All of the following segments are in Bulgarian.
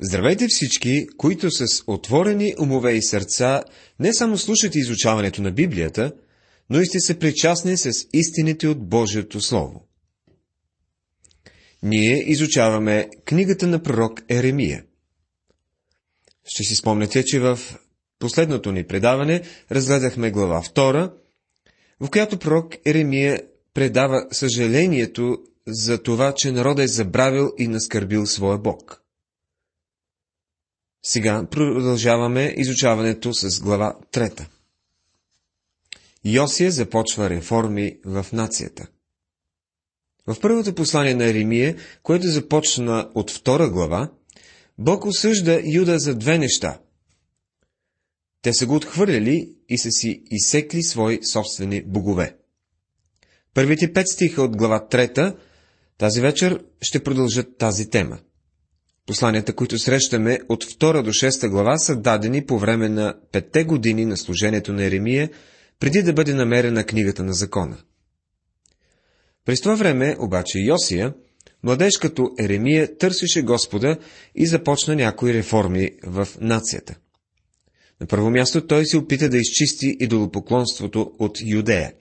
Здравейте всички, които с отворени умове и сърца не само слушате изучаването на Библията, но и сте се причастни с истините от Божието Слово. Ние изучаваме книгата на пророк Еремия. Ще си спомняте, че в последното ни предаване разгледахме глава 2, в която пророк Еремия предава съжалението за това, че народа е забравил и наскърбил своя Бог – сега продължаваме изучаването с глава 3. Йосия започва реформи в нацията. В първото послание на Еремия, което започна от втора глава, Бог осъжда Юда за две неща. Те са го отхвърляли и са си изсекли свои собствени богове. Първите пет стиха от глава 3 тази вечер ще продължат тази тема. Посланията, които срещаме от 2 до 6 глава, са дадени по време на петте години на служението на Еремия, преди да бъде намерена книгата на закона. През това време, обаче, Йосия, младеж като Еремия, търсеше Господа и започна някои реформи в нацията. На първо място той се опита да изчисти идолопоклонството от Юдея.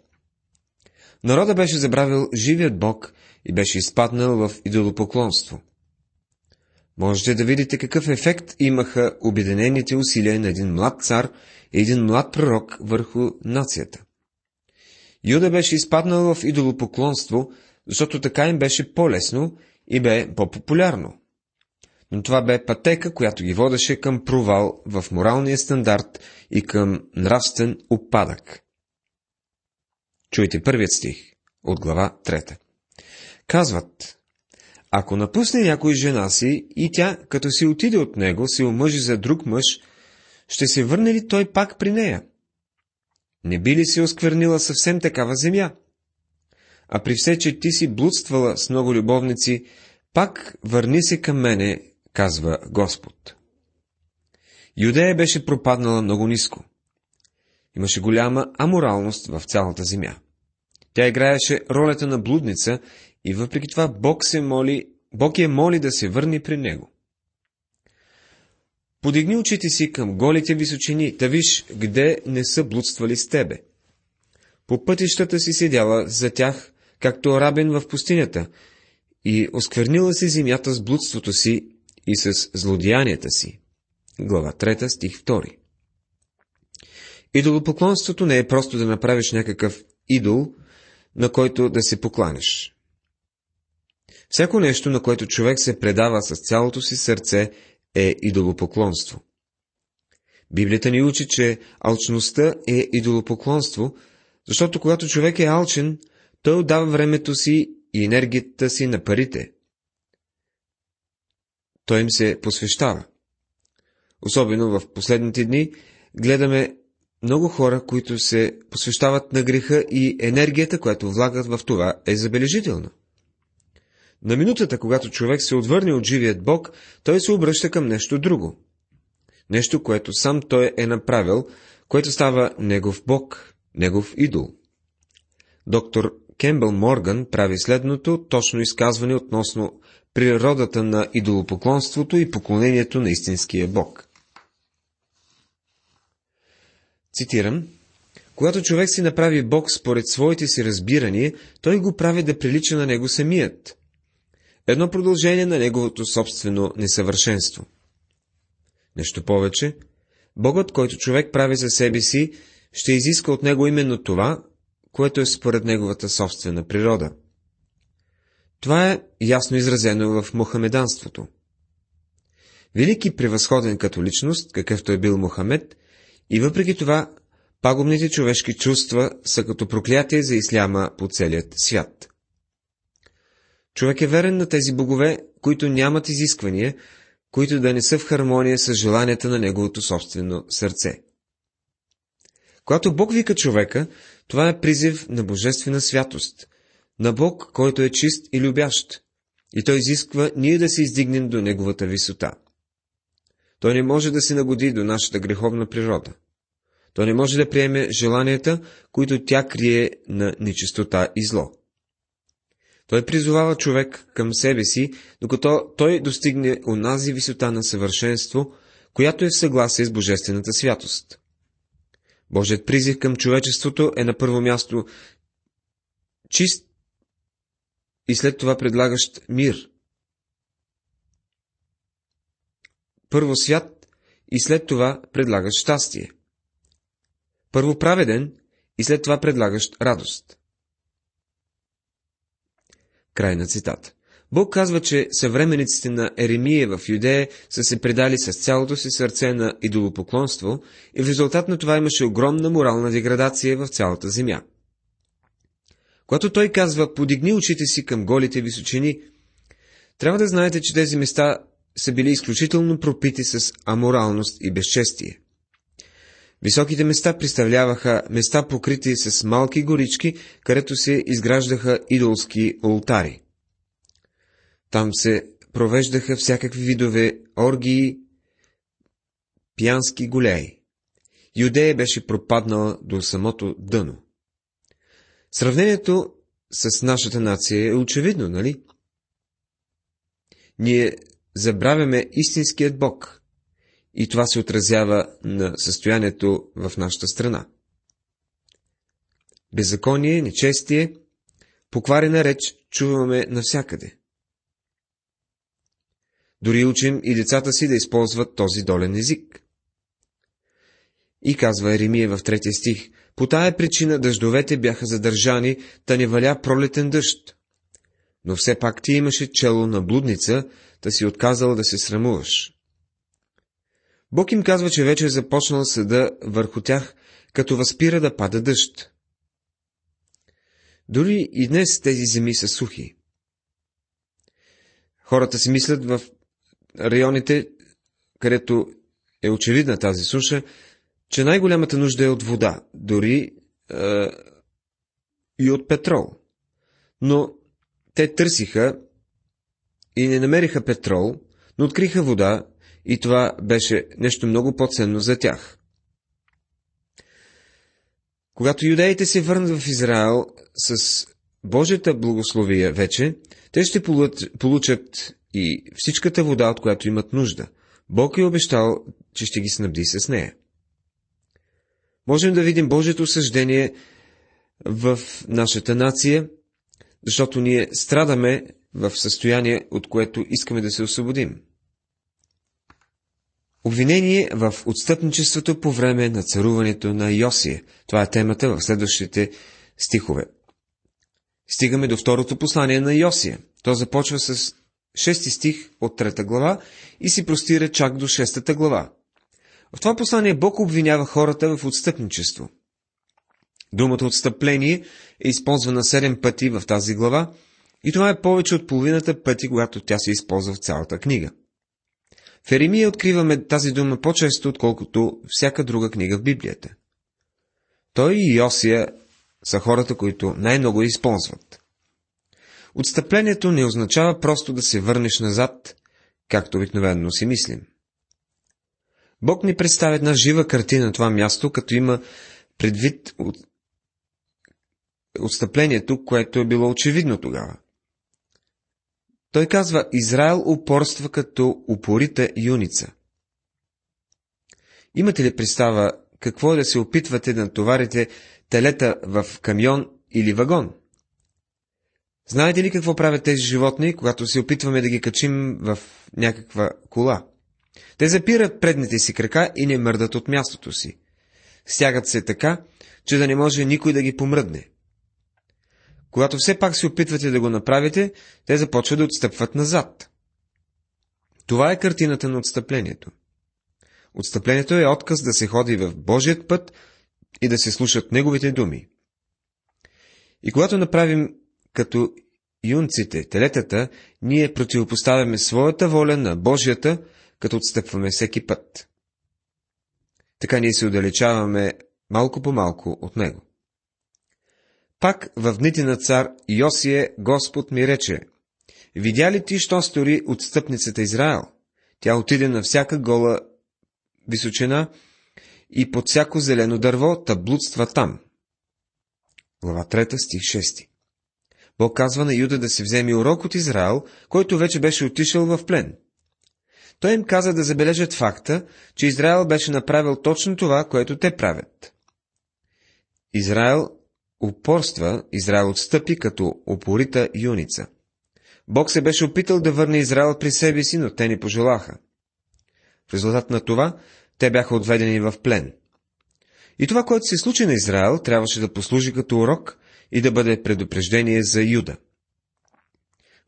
Народа беше забравил живият Бог и беше изпаднал в идолопоклонство – Можете да видите какъв ефект имаха обединените усилия на един млад цар и един млад пророк върху нацията. Юда беше изпаднал в идолопоклонство, защото така им беше по-лесно и бе по-популярно. Но това бе пътека, която ги водеше към провал в моралния стандарт и към нравствен опадък. Чуйте първият стих от глава 3. Казват, ако напусне някой жена си и тя, като си отиде от него, се омъжи за друг мъж, ще се върне ли той пак при нея? Не би ли се осквернила съвсем такава земя? А при все, че ти си блудствала с много любовници, пак върни се към мене, казва Господ. Юдея беше пропаднала много ниско. Имаше голяма аморалност в цялата земя. Тя играеше ролята на блудница и въпреки това Бог се моли, Бог я моли да се върне при него. Подигни очите си към голите височини, да виж, къде не са блудствали с тебе. По пътищата си седяла за тях, както рабен в пустинята, и осквернила си земята с блудството си и с злодеянията си. Глава 3, стих 2 Идолопоклонството не е просто да направиш някакъв идол, на който да се покланяш. Всяко нещо, на което човек се предава с цялото си сърце, е идолопоклонство. Библията ни учи, че алчността е идолопоклонство, защото когато човек е алчен, той отдава времето си и енергията си на парите. Той им се посвещава. Особено в последните дни гледаме много хора, които се посвещават на греха и енергията, която влагат в това, е забележителна. На минутата, когато човек се отвърне от живият Бог, той се обръща към нещо друго. Нещо, което сам той е направил, което става негов Бог, негов идол. Доктор Кембъл Морган прави следното точно изказване относно природата на идолопоклонството и поклонението на истинския Бог. Цитирам, когато човек си направи Бог според своите си разбирания, той го прави да прилича на него самият едно продължение на неговото собствено несъвършенство. Нещо повече, Богът, който човек прави за себе си, ще изиска от него именно това, което е според неговата собствена природа. Това е ясно изразено в мухамеданството. Велики превъзходен като личност, какъвто е бил Мухамед, и въпреки това пагубните човешки чувства са като проклятие за исляма по целият свят. Човек е верен на тези богове, които нямат изисквания, които да не са в хармония с желанията на неговото собствено сърце. Когато Бог вика човека, това е призив на божествена святост, на Бог, който е чист и любящ, и той изисква ние да се издигнем до неговата висота. Той не може да се нагоди до нашата греховна природа. Той не може да приеме желанията, които тя крие на нечистота и зло. Той призовава човек към себе си, докато той достигне онази висота на съвършенство, която е в съгласие с божествената святост. Божият призив към човечеството е на първо място чист и след това предлагащ мир. Първо свят и след това предлагащ щастие. Първо праведен и след това предлагащ радост. Край на цитата. Бог казва, че съвременниците на Еремия в Юдея са се предали с цялото си сърце на идолопоклонство и в резултат на това имаше огромна морална деградация в цялата земя. Когато той казва, подигни очите си към голите височини, трябва да знаете, че тези места са били изключително пропити с аморалност и безчестие. Високите места представляваха места покрити с малки горички, където се изграждаха идолски олтари. Там се провеждаха всякакви видове оргии, пиянски голеи. Юдея беше пропаднала до самото дъно. Сравнението с нашата нация е очевидно, нали? Ние забравяме истинският Бог и това се отразява на състоянието в нашата страна. Беззаконие, нечестие, покварена реч чуваме навсякъде. Дори учим и децата си да използват този долен език. И казва Еремия в третия стих, по тая причина дъждовете бяха задържани, да не валя пролетен дъжд. Но все пак ти имаше чело на блудница, да си отказал да се срамуваш. Бог им казва, че вече е започнал съда върху тях, като възпира да пада дъжд. Дори и днес тези земи са сухи. Хората си мислят в районите, където е очевидна тази суша, че най-голямата нужда е от вода, дори е, и от петрол. Но те търсиха и не намериха петрол, но откриха вода и това беше нещо много по-ценно за тях. Когато юдеите се върнат в Израел с Божията благословия вече, те ще получат и всичката вода, от която имат нужда. Бог е обещал, че ще ги снабди с нея. Можем да видим Божието съждение в нашата нация, защото ние страдаме в състояние, от което искаме да се освободим. Обвинение в отстъпничеството по време на царуването на Йосия. Това е темата в следващите стихове. Стигаме до второто послание на Йосия. То започва с шести стих от трета глава и си простира чак до шестата глава. В това послание Бог обвинява хората в отстъпничество. Думата отстъпление е използвана седем пъти в тази глава и това е повече от половината пъти, когато тя се използва в цялата книга. В Еремия откриваме тази дума по-често, отколкото всяка друга книга в Библията. Той и Йосия са хората, които най-много използват. Отстъплението не означава просто да се върнеш назад, както обикновено си мислим. Бог ни представя една жива картина на това място, като има предвид от... отстъплението, което е било очевидно тогава. Той казва, Израел упорства като упорита юница. Имате ли представа какво е да се опитвате да натоварите телета в камион или вагон? Знаете ли какво правят тези животни, когато се опитваме да ги качим в някаква кола? Те запират предните си крака и не мърдат от мястото си. Стягат се така, че да не може никой да ги помръдне. Когато все пак се опитвате да го направите, те започват да отстъпват назад. Това е картината на отстъплението. Отстъплението е отказ да се ходи в Божият път и да се слушат Неговите думи. И когато направим като юнците, телетата, ние противопоставяме своята воля на Божията, като отстъпваме всеки път. Така ние се отдалечаваме малко по малко от него. Пак в дните на цар Йосие Господ ми рече, видя ли ти, що стори отстъпницата Израел? Тя отиде на всяка гола височина и под всяко зелено дърво та блудства там. Глава 3, стих 6 Бог казва на Юда да се вземе урок от Израел, който вече беше отишъл в плен. Той им каза да забележат факта, че Израел беше направил точно това, което те правят. Израел упорства, Израел отстъпи като опорита юница. Бог се беше опитал да върне Израел при себе си, но те не пожелаха. В резултат на това, те бяха отведени в плен. И това, което се случи на Израел, трябваше да послужи като урок и да бъде предупреждение за Юда.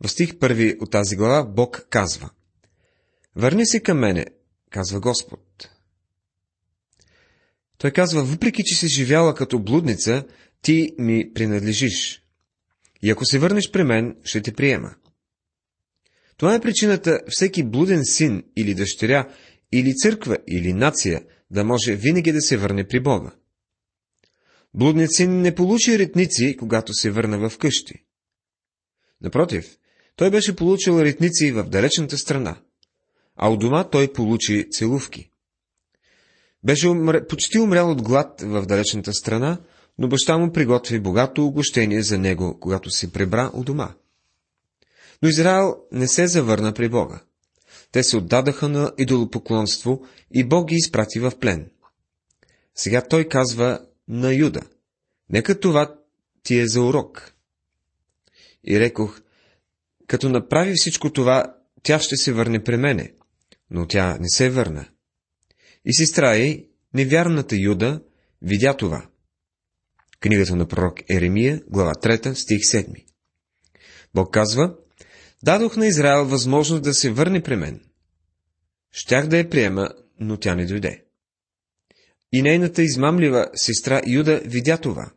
В стих първи от тази глава Бог казва Върни се към мене, казва Господ. Той казва, въпреки, че си живяла като блудница, ти ми принадлежиш. И ако се върнеш при мен, ще те приема. Това е причината всеки блуден син или дъщеря, или църква, или нация да може винаги да се върне при Бога. Блудният син не получи ретници, когато се върна в къщи. Напротив, той беше получил ретници в далечната страна, а у дома той получи целувки. Беше умр... почти умрял от глад в далечната страна, но баща му приготви богато огощение за него, когато се пребра у дома. Но Израел не се завърна при Бога. Те се отдадаха на идолопоклонство и Бог ги изпрати в плен. Сега той казва на Юда, нека това ти е за урок. И рекох, като направи всичко това, тя ще се върне при мене, но тя не се върна. И сестра й, невярната Юда, видя това. Книгата на пророк Еремия, глава 3, стих 7. Бог казва, дадох на Израел възможност да се върне при мен. Щях да я приема, но тя не дойде. И нейната измамлива сестра Юда видя това.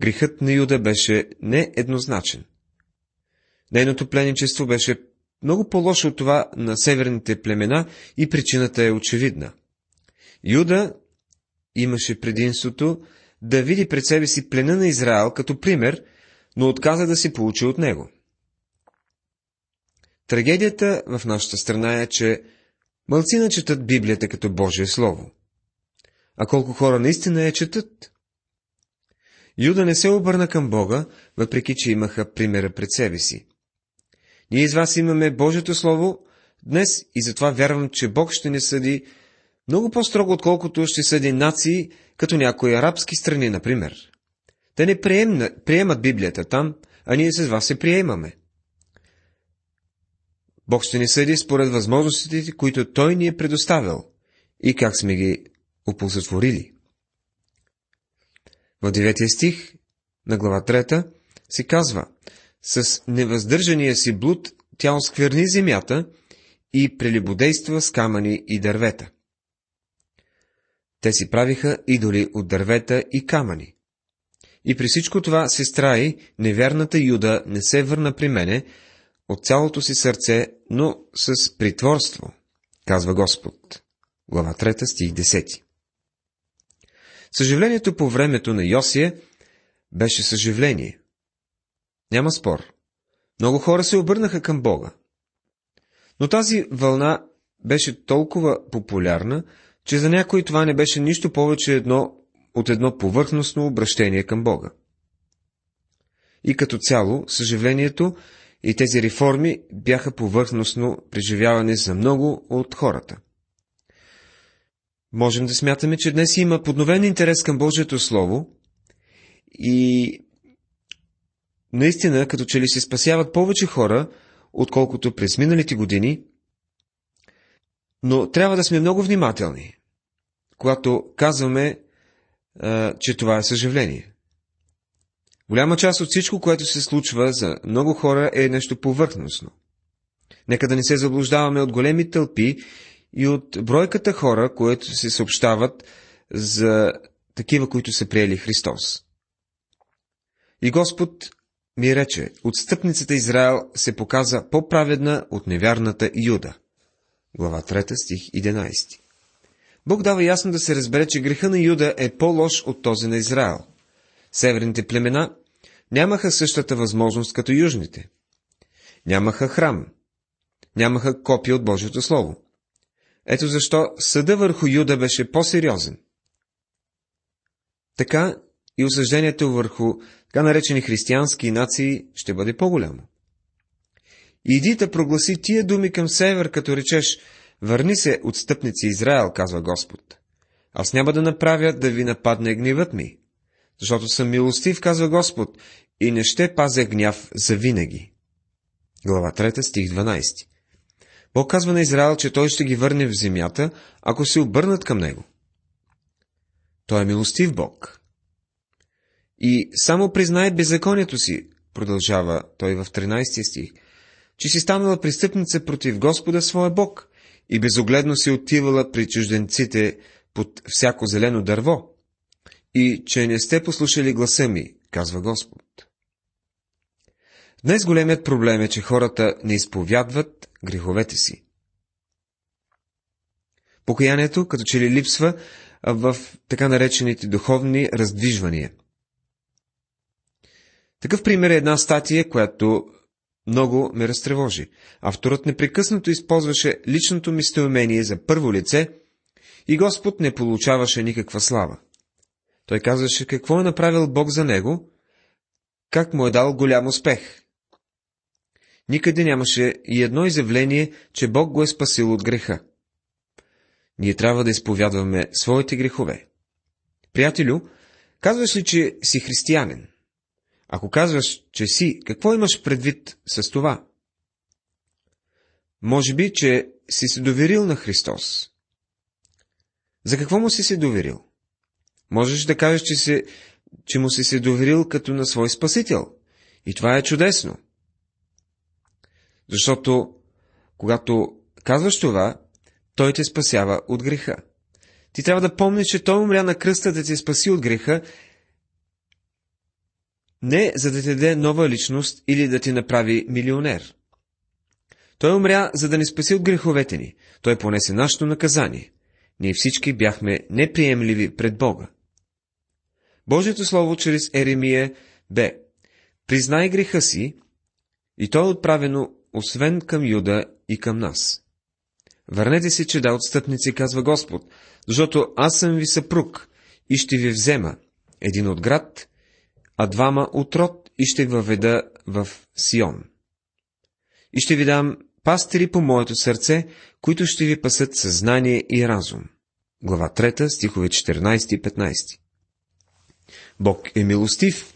Грехът на Юда беше нееднозначен. Нейното пленничество беше много по-лошо от това на северните племена и причината е очевидна. Юда имаше предимството да види пред себе си плена на Израел като пример, но отказа да се получи от него. Трагедията в нашата страна е, че мълцина четат Библията като Божие Слово. А колко хора наистина я четат? Юда не се обърна към Бога, въпреки че имаха примера пред себе си. Ние из вас имаме Божието Слово днес и затова вярвам, че Бог ще не съди много по-строго, отколкото ще съди нации, като някои арабски страни, например. Те не приемна, приемат Библията там, а ние с вас се приемаме. Бог ще ни съди според възможностите, които Той ни е предоставил и как сме ги оползотворили. В 9 стих на глава 3 се казва, с невъздържания си блуд тя оскверни земята и прелибодейства с камъни и дървета. Те си правиха идоли от дървета и камъни. И при всичко това сестра и невярната Юда не се върна при мене от цялото си сърце, но с притворство, казва Господ. Глава 3, стих 10. Съживлението по времето на Йосия беше съживление. Няма спор. Много хора се обърнаха към Бога. Но тази вълна беше толкова популярна, че за някой това не беше нищо повече едно от едно повърхностно обращение към Бога. И като цяло, съживлението и тези реформи бяха повърхностно преживявани за много от хората. Можем да смятаме, че днес има подновен интерес към Божието Слово и наистина, като че ли се спасяват повече хора, отколкото през миналите години, но трябва да сме много внимателни, когато казваме, а, че това е съжаление. Голяма част от всичко, което се случва за много хора е нещо повърхностно. Нека да не се заблуждаваме от големи тълпи и от бройката хора, които се съобщават за такива, които са приели Христос. И Господ ми рече, отстъпницата Израел се показа по-праведна от невярната Юда. Глава 3, стих 11. Бог дава ясно да се разбере, че греха на Юда е по-лош от този на Израел. Северните племена нямаха същата възможност като южните. Нямаха храм. Нямаха копия от Божието Слово. Ето защо съда върху Юда беше по-сериозен. Така и осъждението върху така наречени християнски нации, ще бъде по-голямо. Иди да прогласи тия думи към север, като речеш, върни се, отстъпници Израел, казва Господ. Аз няма да направя да ви нападне гневът ми, защото съм милостив, казва Господ, и не ще пазя гняв за винаги. Глава 3, стих 12 Бог казва на Израел, че той ще ги върне в земята, ако се обърнат към него. Той е милостив Бог. И само признай беззаконието си, продължава той в 13 стих, че си станала престъпница против Господа своя Бог и безогледно си отивала при чужденците под всяко зелено дърво, и че не сте послушали гласа ми, казва Господ. Днес големият проблем е, че хората не изповядват греховете си. Покаянието като че ли липсва в така наречените духовни раздвижвания. Такъв пример е една статия, която много ме разтревожи. Авторът непрекъснато използваше личното местоимение за първо лице и Господ не получаваше никаква слава. Той казваше какво е направил Бог за него, как му е дал голям успех. Никъде нямаше и едно изявление, че Бог го е спасил от греха. Ние трябва да изповядваме своите грехове. Приятелю, казваш ли, че си християнин? Ако казваш, че си, какво имаш предвид с това? Може би, че си се доверил на Христос. За какво му си се доверил? Можеш да кажеш, че, се, че му си се доверил като на свой спасител. И това е чудесно. Защото, когато казваш това, той те спасява от греха. Ти трябва да помниш, че той умря на кръста да те спаси от греха, не за да те даде нова личност или да ти направи милионер. Той умря, за да ни спаси от греховете ни. Той понесе нашето наказание. Ние всички бяхме неприемливи пред Бога. Божието Слово чрез Еремия бе Признай греха си, и то е отправено освен към Юда и към нас. Върнете се, че да отстъпници, казва Господ, защото аз съм ви съпруг и ще ви взема, един от град, а двама от род и ще въведа в Сион. И ще ви дам пастири по моето сърце, които ще ви пасат съзнание и разум. Глава 3, стихове 14 и 15. Бог е милостив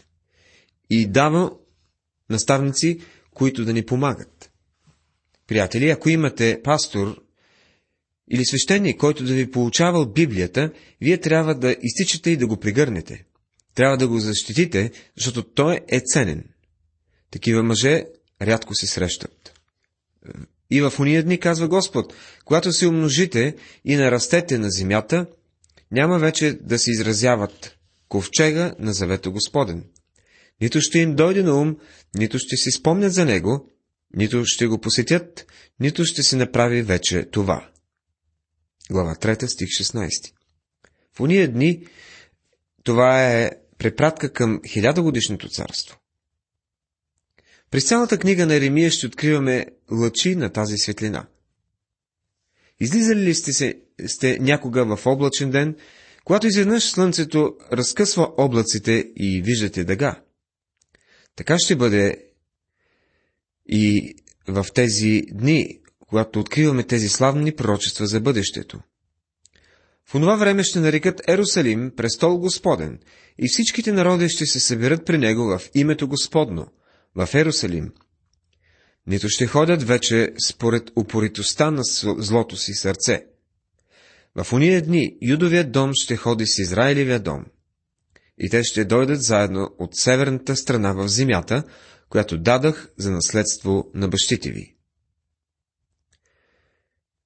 и дава наставници, които да ни помагат. Приятели, ако имате пастор или свещеник, който да ви получавал Библията, вие трябва да изтичате и да го пригърнете. Трябва да го защитите, защото той е ценен. Такива мъже рядко се срещат. И в уния дни, казва Господ, когато се умножите и нарастете на земята, няма вече да се изразяват ковчега на завета Господен. Нито ще им дойде на ум, нито ще си спомнят за него, нито ще го посетят, нито ще се направи вече това. Глава 3, стих 16 В уния дни това е препратка към хилядогодишното царство. През цялата книга на Еремия ще откриваме лъчи на тази светлина. Излизали ли сте, се, сте някога в облачен ден, когато изведнъж слънцето разкъсва облаците и виждате дъга? Така ще бъде и в тези дни, когато откриваме тези славни пророчества за бъдещето. В онова време ще нарекат Ерусалим престол Господен и всичките народи ще се съберат при него в името Господно, в Ерусалим. Нито ще ходят вече според упоритостта на злото си сърце. В уния дни Юдовият дом ще ходи с Израилевия дом. И те ще дойдат заедно от северната страна в земята, която дадах за наследство на бащите ви.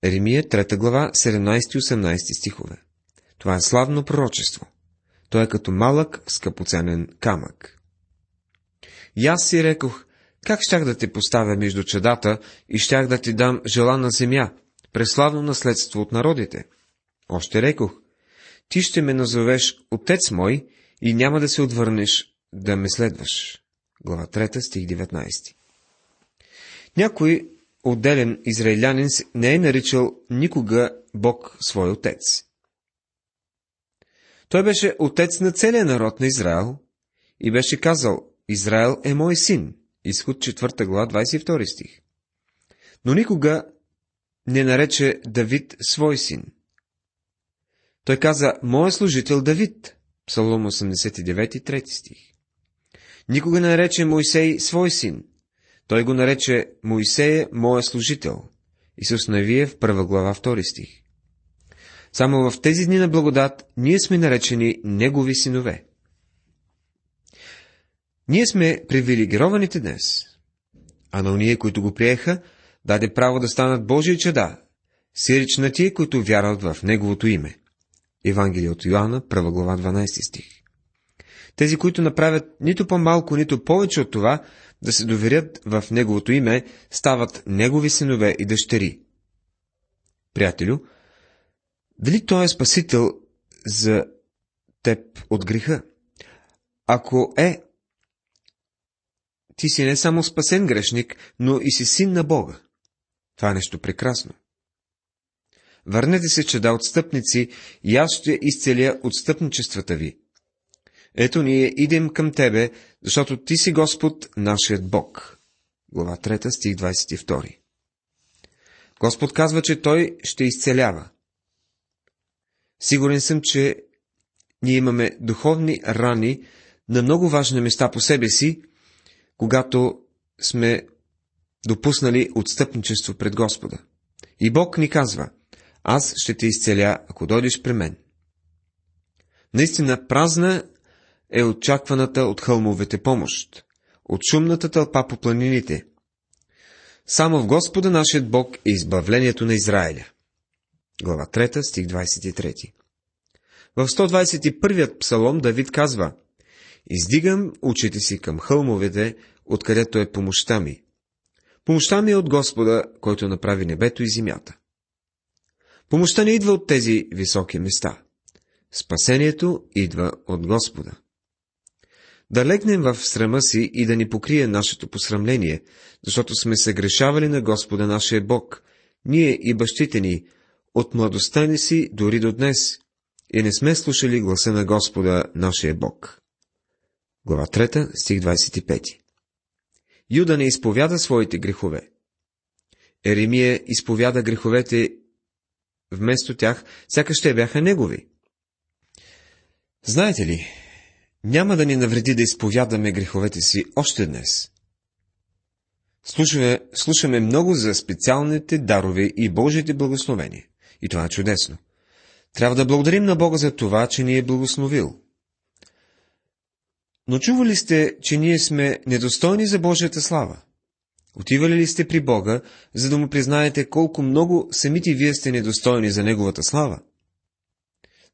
Еремия, 3 глава, 17-18 стихове. Това е славно пророчество. Той е като малък, скъпоценен камък. И аз си рекох, как щях да те поставя между чадата и щях да ти дам желана земя, преславно наследство от народите. Още рекох, ти ще ме назовеш отец мой и няма да се отвърнеш да ме следваш. Глава 3, стих 19. Някой отделен израилянин не е наричал никога Бог свой отец. Той беше отец на целия народ на Израел и беше казал, Израел е мой син. Изход 4 глава, 22 стих. Но никога не нарече Давид свой син. Той каза, моя служител Давид. Псалом 89, 3 стих. Никога не нарече Моисей свой син. Той го нарече Моисея, моя служител. Исус Навиев, първа глава, втори стих. Само в тези дни на благодат ние сме наречени Негови синове. Ние сме привилегированите днес, а на уния, които го приеха, даде право да станат Божии чеда, сирич на тие, които вярват в Неговото име. Евангелие от Йоанна, първа глава, 12 стих. Тези, които направят нито по-малко, нито повече от това, да се доверят в Неговото име, стават Негови синове и дъщери. Приятелю, дали Той е Спасител за теб от греха? Ако е, ти си не само спасен грешник, но и си син на Бога. Това е нещо прекрасно. Върнете се, че да отстъпници, и аз ще изцеля отстъпничествата ви. Ето ние идем към Тебе, защото Ти си Господ, нашият Бог. Глава 3, стих 22. Господ казва, че Той ще изцелява. Сигурен съм, че ние имаме духовни рани на много важни места по себе си, когато сме допуснали отстъпничество пред Господа. И Бог ни казва, аз ще те изцеля, ако дойдеш при мен. Наистина празна е очакваната от хълмовете помощ, от шумната тълпа по планините. Само в Господа нашият Бог е избавлението на Израиля. Глава 3, стих 23. В 121-ят псалом Давид казва Издигам очите си към хълмовете, откъдето е помощта ми. Помощта ми е от Господа, който направи небето и земята. Помощта не идва от тези високи места. Спасението идва от Господа. Да легнем в срама си и да ни покрие нашето посрамление, защото сме се грешавали на Господа нашия Бог, ние и бащите ни, от младостта ни си дори до днес, и не сме слушали гласа на Господа нашия Бог. Глава 3, стих 25 Юда не изповяда своите грехове. Еремия изповяда греховете вместо тях, сякаш те бяха негови. Знаете ли, няма да ни навреди да изповядаме греховете си още днес. Слушаме, слушаме много за специалните дарове и Божиите благословения. И това е чудесно. Трябва да благодарим на Бога за това, че ни е благословил. Но чували сте, че ние сме недостойни за Божията слава? Отивали ли сте при Бога, за да му признаете колко много самите вие сте недостойни за Неговата слава?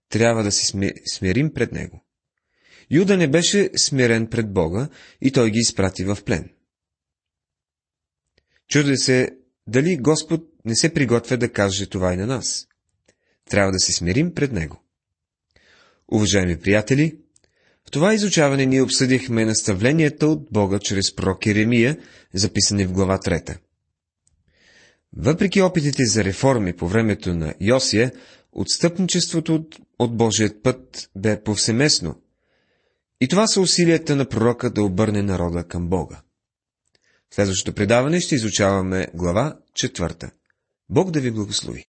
Трябва да се смирим пред Него. Юда не беше смирен пред Бога и той ги изпрати в плен. Чуде се, дали Господ не се приготвя да каже това и на нас. Трябва да се смирим пред Него. Уважаеми приятели, в това изучаване ние обсъдихме наставленията от Бога чрез пророк Еремия, записани в глава 3. Въпреки опитите за реформи по времето на Йосия, отстъпничеството от, от Божият път бе повсеместно. И това са усилията на пророка да обърне народа към Бога. В следващото предаване ще изучаваме глава 4. Бог да ви благослови.